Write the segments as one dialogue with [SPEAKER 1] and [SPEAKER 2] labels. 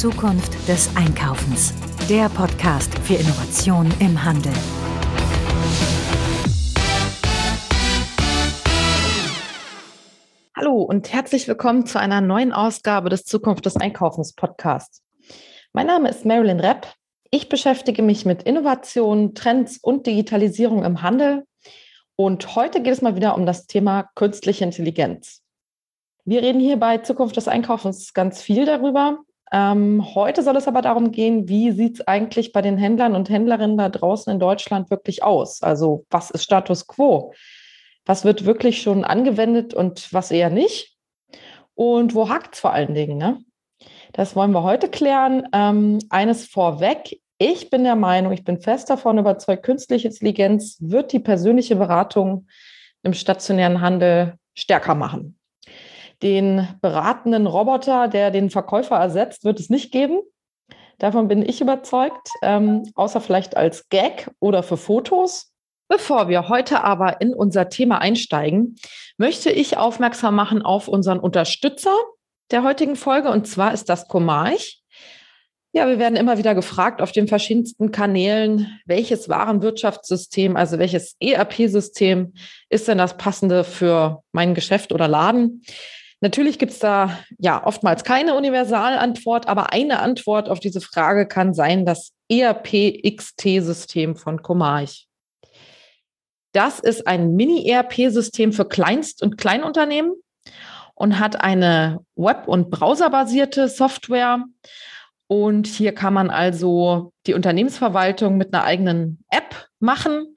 [SPEAKER 1] Zukunft des Einkaufens. Der Podcast für Innovation im Handel.
[SPEAKER 2] Hallo und herzlich willkommen zu einer neuen Ausgabe des Zukunft des Einkaufens Podcasts. Mein Name ist Marilyn Repp. Ich beschäftige mich mit Innovation, Trends und Digitalisierung im Handel. Und heute geht es mal wieder um das Thema künstliche Intelligenz. Wir reden hier bei Zukunft des Einkaufens ganz viel darüber. Ähm, heute soll es aber darum gehen, wie sieht es eigentlich bei den Händlern und Händlerinnen da draußen in Deutschland wirklich aus? Also was ist Status quo? Was wird wirklich schon angewendet und was eher nicht? Und wo hakt es vor allen Dingen? Ne? Das wollen wir heute klären. Ähm, eines vorweg. Ich bin der Meinung, ich bin fest davon überzeugt, künstliche Intelligenz wird die persönliche Beratung im stationären Handel stärker machen. Den beratenden Roboter, der den Verkäufer ersetzt, wird es nicht geben. Davon bin ich überzeugt, ähm, außer vielleicht als Gag oder für Fotos. Bevor wir heute aber in unser Thema einsteigen, möchte ich aufmerksam machen auf unseren Unterstützer der heutigen Folge, und zwar ist das Comarch. Ja, wir werden immer wieder gefragt auf den verschiedensten Kanälen, welches Warenwirtschaftssystem, also welches ERP-System ist denn das passende für mein Geschäft oder Laden? Natürlich gibt es da ja oftmals keine Universalantwort, aber eine Antwort auf diese Frage kann sein das ERP-XT-System von Comarch. Das ist ein Mini-ERP-System für Kleinst- und Kleinunternehmen und hat eine web- und browserbasierte Software. Und hier kann man also die Unternehmensverwaltung mit einer eigenen App machen.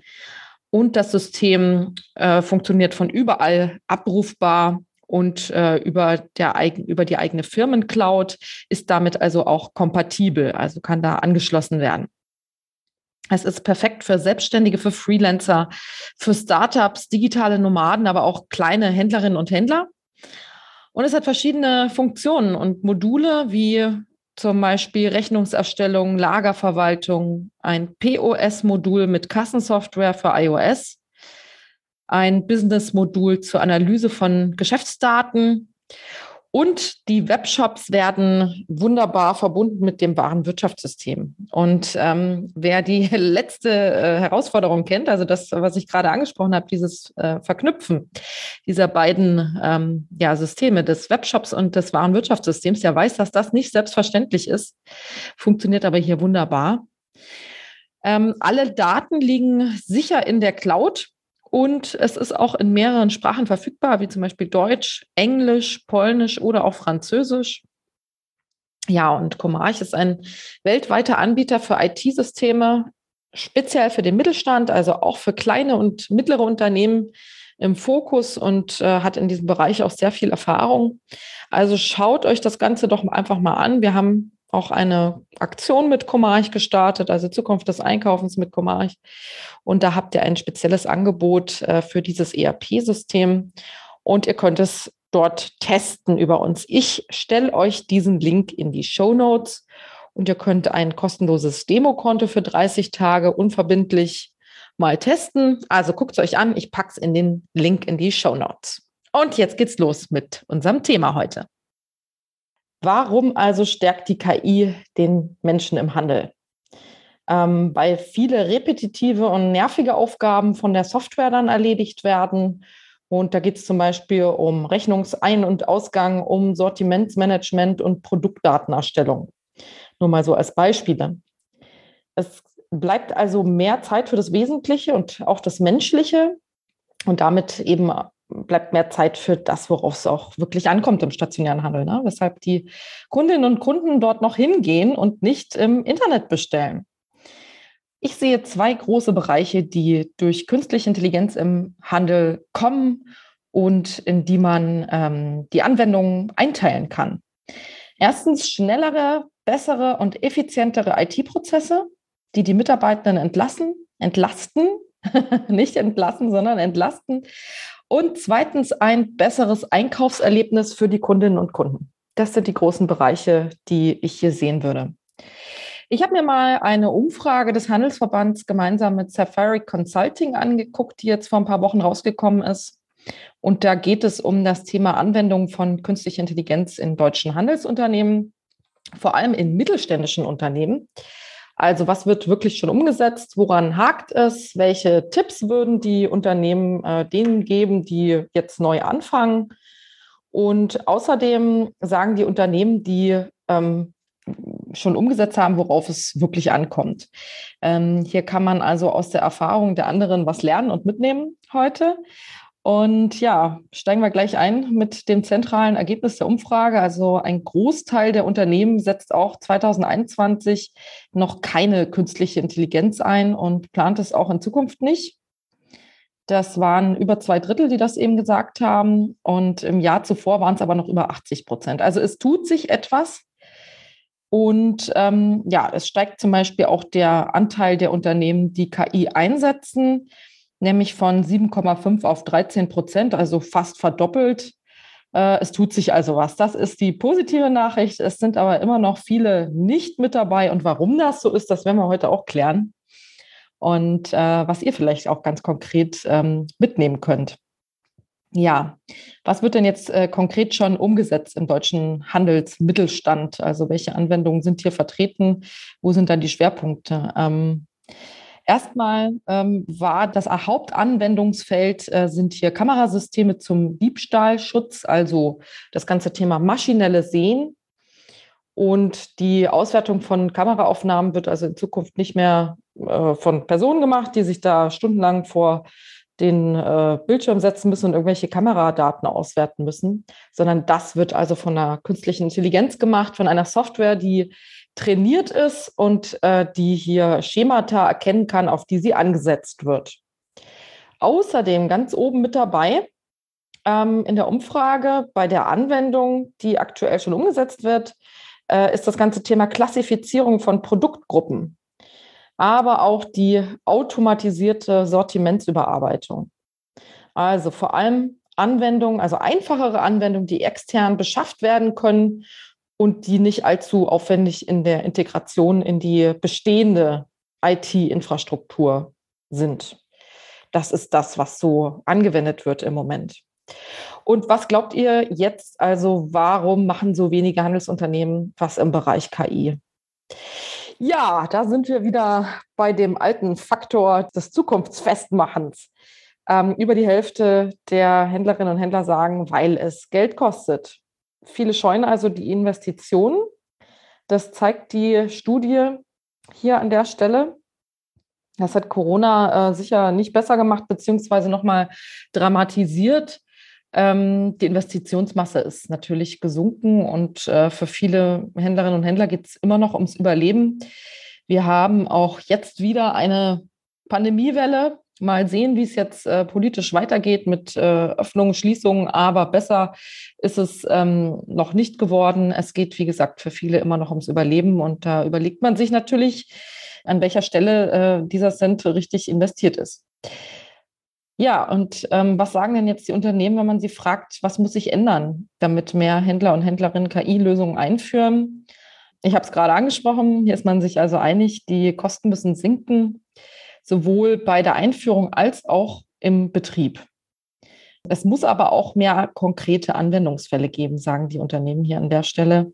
[SPEAKER 2] Und das System äh, funktioniert von überall abrufbar und äh, über, der über die eigene Firmencloud, ist damit also auch kompatibel, also kann da angeschlossen werden. Es ist perfekt für Selbstständige, für Freelancer, für Startups, digitale Nomaden, aber auch kleine Händlerinnen und Händler. Und es hat verschiedene Funktionen und Module wie zum Beispiel Rechnungserstellung, Lagerverwaltung, ein POS-Modul mit Kassensoftware für iOS, ein Business-Modul zur Analyse von Geschäftsdaten und die Webshops werden wunderbar verbunden mit dem wahren Wirtschaftssystem. Und ähm, wer die letzte äh, Herausforderung kennt, also das, was ich gerade angesprochen habe, dieses äh, Verknüpfen dieser beiden ähm, ja, Systeme, des Webshops und des wahren Wirtschaftssystems, der weiß, dass das nicht selbstverständlich ist, funktioniert aber hier wunderbar. Ähm, alle Daten liegen sicher in der Cloud und es ist auch in mehreren Sprachen verfügbar, wie zum Beispiel Deutsch, Englisch, Polnisch oder auch Französisch. Ja, und Comarch ist ein weltweiter Anbieter für IT-Systeme, speziell für den Mittelstand, also auch für kleine und mittlere Unternehmen im Fokus und äh, hat in diesem Bereich auch sehr viel Erfahrung. Also schaut euch das Ganze doch einfach mal an. Wir haben auch eine Aktion mit Comarch gestartet, also Zukunft des Einkaufens mit Comarch. Und da habt ihr ein spezielles Angebot äh, für dieses ERP-System und ihr könnt es dort testen über uns. Ich stelle euch diesen Link in die Show Notes und ihr könnt ein kostenloses Demokonto für 30 Tage unverbindlich mal testen. Also guckt es euch an. Ich packe es in den Link in die Show Notes. Und jetzt geht's los mit unserem Thema heute. Warum also stärkt die KI den Menschen im Handel? Ähm, weil viele repetitive und nervige Aufgaben von der Software dann erledigt werden. Und da geht es zum Beispiel um Rechnungsein- und Ausgang, um Sortimentsmanagement und Produktdatenerstellung. Nur mal so als Beispiele. Es bleibt also mehr Zeit für das Wesentliche und auch das Menschliche und damit eben bleibt mehr Zeit für das, worauf es auch wirklich ankommt im stationären Handel. Ne? Weshalb die Kundinnen und Kunden dort noch hingehen und nicht im Internet bestellen. Ich sehe zwei große Bereiche, die durch künstliche Intelligenz im Handel kommen und in die man ähm, die Anwendungen einteilen kann. Erstens schnellere, bessere und effizientere IT-Prozesse, die die Mitarbeitenden entlassen, entlasten, nicht entlassen, sondern entlasten und zweitens ein besseres Einkaufserlebnis für die Kundinnen und Kunden. Das sind die großen Bereiche, die ich hier sehen würde. Ich habe mir mal eine Umfrage des Handelsverbands gemeinsam mit Safari Consulting angeguckt, die jetzt vor ein paar Wochen rausgekommen ist. Und da geht es um das Thema Anwendung von künstlicher Intelligenz in deutschen Handelsunternehmen. vor allem in mittelständischen Unternehmen. Also was wird wirklich schon umgesetzt? Woran hakt es? Welche Tipps würden die Unternehmen äh, denen geben, die jetzt neu anfangen? Und außerdem sagen die Unternehmen, die ähm, schon umgesetzt haben, worauf es wirklich ankommt. Ähm, hier kann man also aus der Erfahrung der anderen was lernen und mitnehmen heute. Und ja, steigen wir gleich ein mit dem zentralen Ergebnis der Umfrage. Also ein Großteil der Unternehmen setzt auch 2021 noch keine künstliche Intelligenz ein und plant es auch in Zukunft nicht. Das waren über zwei Drittel, die das eben gesagt haben. Und im Jahr zuvor waren es aber noch über 80 Prozent. Also es tut sich etwas. Und ähm, ja, es steigt zum Beispiel auch der Anteil der Unternehmen, die KI einsetzen nämlich von 7,5 auf 13 Prozent, also fast verdoppelt. Äh, es tut sich also was. Das ist die positive Nachricht. Es sind aber immer noch viele nicht mit dabei. Und warum das so ist, das werden wir heute auch klären. Und äh, was ihr vielleicht auch ganz konkret ähm, mitnehmen könnt. Ja, was wird denn jetzt äh, konkret schon umgesetzt im deutschen Handelsmittelstand? Also welche Anwendungen sind hier vertreten? Wo sind dann die Schwerpunkte? Ähm, Erstmal ähm, war das Hauptanwendungsfeld äh, sind hier Kamerasysteme zum Diebstahlschutz, also das ganze Thema maschinelle Sehen. Und die Auswertung von Kameraaufnahmen wird also in Zukunft nicht mehr äh, von Personen gemacht, die sich da stundenlang vor den äh, Bildschirm setzen müssen und irgendwelche Kameradaten auswerten müssen, sondern das wird also von einer künstlichen Intelligenz gemacht, von einer Software, die trainiert ist und äh, die hier Schemata erkennen kann, auf die sie angesetzt wird. Außerdem ganz oben mit dabei ähm, in der Umfrage bei der Anwendung, die aktuell schon umgesetzt wird, äh, ist das ganze Thema Klassifizierung von Produktgruppen, aber auch die automatisierte Sortimentsüberarbeitung. Also vor allem Anwendungen, also einfachere Anwendungen, die extern beschafft werden können und die nicht allzu aufwendig in der Integration in die bestehende IT-Infrastruktur sind. Das ist das, was so angewendet wird im Moment. Und was glaubt ihr jetzt also, warum machen so wenige Handelsunternehmen was im Bereich KI? Ja, da sind wir wieder bei dem alten Faktor des Zukunftsfestmachens. Ähm, über die Hälfte der Händlerinnen und Händler sagen, weil es Geld kostet. Viele scheuen also die Investitionen. Das zeigt die Studie hier an der Stelle. Das hat Corona äh, sicher nicht besser gemacht, beziehungsweise nochmal dramatisiert. Ähm, die Investitionsmasse ist natürlich gesunken und äh, für viele Händlerinnen und Händler geht es immer noch ums Überleben. Wir haben auch jetzt wieder eine Pandemiewelle mal sehen, wie es jetzt äh, politisch weitergeht mit äh, Öffnungen, Schließungen, aber besser ist es ähm, noch nicht geworden. Es geht, wie gesagt, für viele immer noch ums Überleben und da überlegt man sich natürlich, an welcher Stelle äh, dieser Cent richtig investiert ist. Ja, und ähm, was sagen denn jetzt die Unternehmen, wenn man sie fragt, was muss sich ändern, damit mehr Händler und Händlerinnen KI-Lösungen einführen? Ich habe es gerade angesprochen, hier ist man sich also einig, die Kosten müssen sinken sowohl bei der Einführung als auch im Betrieb. Es muss aber auch mehr konkrete Anwendungsfälle geben, sagen die Unternehmen hier an der Stelle.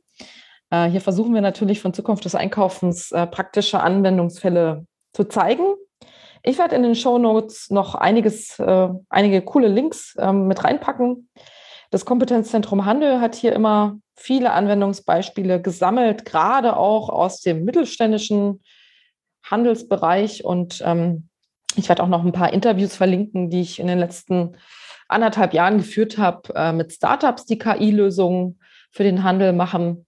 [SPEAKER 2] Äh, hier versuchen wir natürlich von Zukunft des Einkaufens äh, praktische Anwendungsfälle zu zeigen. Ich werde in den Show Notes noch einiges, äh, einige coole Links ähm, mit reinpacken. Das Kompetenzzentrum Handel hat hier immer viele Anwendungsbeispiele gesammelt, gerade auch aus dem mittelständischen Handelsbereich. Und ähm, ich werde auch noch ein paar Interviews verlinken, die ich in den letzten anderthalb Jahren geführt habe äh, mit Startups, die KI-Lösungen für den Handel machen.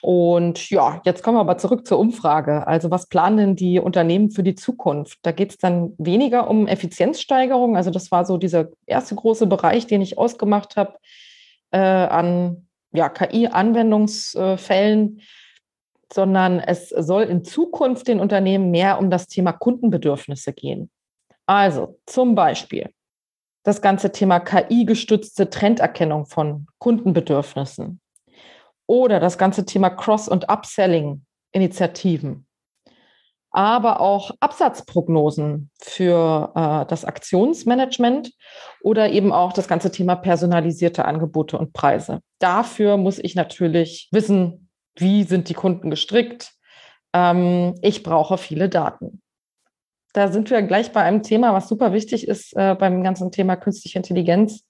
[SPEAKER 2] Und ja, jetzt kommen wir aber zurück zur Umfrage. Also was planen denn die Unternehmen für die Zukunft? Da geht es dann weniger um Effizienzsteigerung. Also das war so dieser erste große Bereich, den ich ausgemacht habe äh, an ja, KI-Anwendungsfällen sondern es soll in Zukunft den Unternehmen mehr um das Thema Kundenbedürfnisse gehen. Also zum Beispiel das ganze Thema KI-gestützte Trenderkennung von Kundenbedürfnissen oder das ganze Thema Cross- und Upselling-Initiativen, aber auch Absatzprognosen für äh, das Aktionsmanagement oder eben auch das ganze Thema personalisierte Angebote und Preise. Dafür muss ich natürlich wissen, wie sind die Kunden gestrickt. Ähm, ich brauche viele Daten. Da sind wir gleich bei einem Thema, was super wichtig ist äh, beim ganzen Thema künstliche Intelligenz.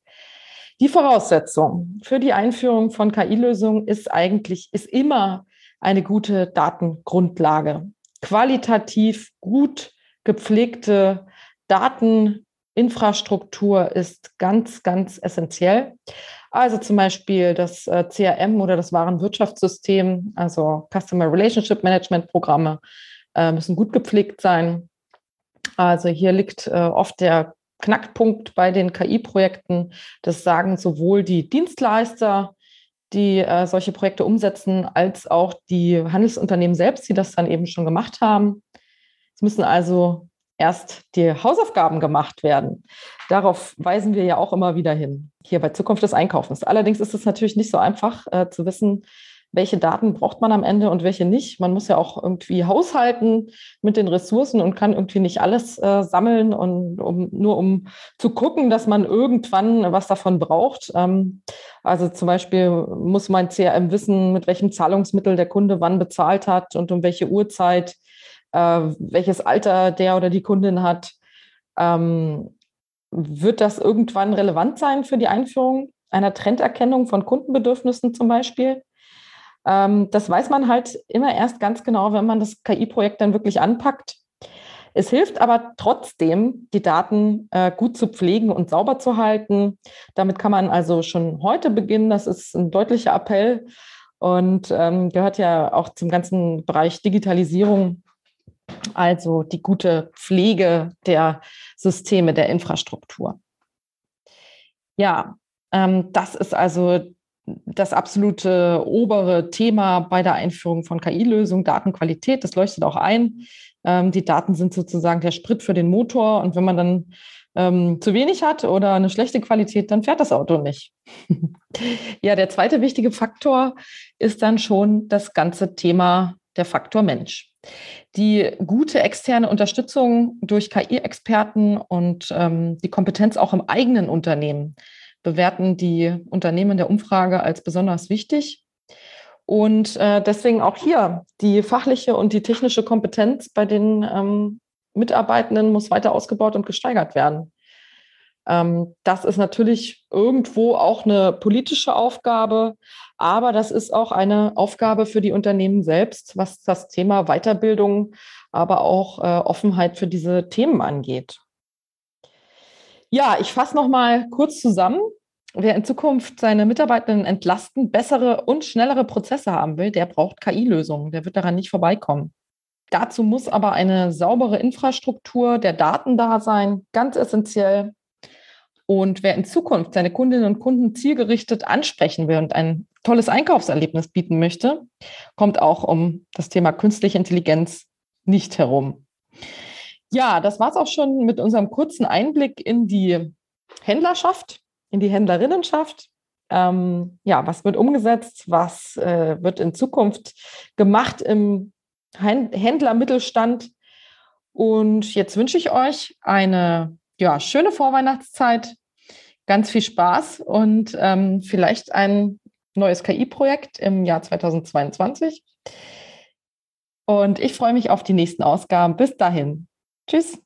[SPEAKER 2] Die Voraussetzung für die Einführung von KI-Lösungen ist eigentlich, ist immer eine gute Datengrundlage. Qualitativ gut gepflegte Dateninfrastruktur ist ganz, ganz essentiell. Also zum Beispiel das äh, CRM oder das Warenwirtschaftssystem, also Customer Relationship Management Programme, äh, müssen gut gepflegt sein. Also hier liegt äh, oft der Knackpunkt bei den KI-Projekten. Das sagen sowohl die Dienstleister, die solche Projekte umsetzen, als auch die Handelsunternehmen selbst, die das dann eben schon gemacht haben. Es müssen also erst die Hausaufgaben gemacht werden. Darauf weisen wir ja auch immer wieder hin, hier bei Zukunft des Einkaufens. Allerdings ist es natürlich nicht so einfach äh, zu wissen, welche Daten braucht man am Ende und welche nicht. Man muss ja auch irgendwie haushalten mit den Ressourcen und kann irgendwie nicht alles äh, sammeln und um, nur um zu gucken, dass man irgendwann was davon braucht. Ähm, also zum Beispiel muss mein CRM wissen, mit welchem Zahlungsmittel der Kunde wann bezahlt hat und um welche Uhrzeit welches Alter der oder die Kundin hat. Ähm, wird das irgendwann relevant sein für die Einführung einer Trenderkennung von Kundenbedürfnissen zum Beispiel? Ähm, das weiß man halt immer erst ganz genau, wenn man das KI-Projekt dann wirklich anpackt. Es hilft aber trotzdem, die Daten äh, gut zu pflegen und sauber zu halten. Damit kann man also schon heute beginnen. Das ist ein deutlicher Appell und ähm, gehört ja auch zum ganzen Bereich Digitalisierung also die gute Pflege der Systeme, der Infrastruktur. Ja, ähm, das ist also das absolute obere Thema bei der Einführung von KI-Lösungen, Datenqualität, das leuchtet auch ein. Ähm, die Daten sind sozusagen der Sprit für den Motor und wenn man dann ähm, zu wenig hat oder eine schlechte Qualität, dann fährt das Auto nicht. ja, der zweite wichtige Faktor ist dann schon das ganze Thema der Faktor Mensch. Die gute externe Unterstützung durch KI-Experten und ähm, die Kompetenz auch im eigenen Unternehmen bewerten die Unternehmen der Umfrage als besonders wichtig. Und äh, deswegen auch hier die fachliche und die technische Kompetenz bei den ähm, Mitarbeitenden muss weiter ausgebaut und gesteigert werden. Ähm, das ist natürlich irgendwo auch eine politische Aufgabe, aber das ist auch eine Aufgabe für die Unternehmen selbst, was das Thema Weiterbildung, aber auch äh, Offenheit für diese Themen angeht. Ja, ich fasse noch mal kurz zusammen. Wer in Zukunft seine Mitarbeitenden entlasten, bessere und schnellere Prozesse haben will, der braucht KI-Lösungen. Der wird daran nicht vorbeikommen. Dazu muss aber eine saubere Infrastruktur der Daten da sein, ganz essentiell. Und wer in Zukunft seine Kundinnen und Kunden zielgerichtet ansprechen will und ein tolles Einkaufserlebnis bieten möchte, kommt auch um das Thema künstliche Intelligenz nicht herum. Ja, das war es auch schon mit unserem kurzen Einblick in die Händlerschaft, in die Händlerinnenschaft. Ähm, ja, was wird umgesetzt? Was äh, wird in Zukunft gemacht im Händlermittelstand? Und jetzt wünsche ich euch eine ja, schöne Vorweihnachtszeit, ganz viel Spaß und ähm, vielleicht ein neues KI-Projekt im Jahr 2022. Und ich freue mich auf die nächsten Ausgaben. Bis dahin. Tschüss.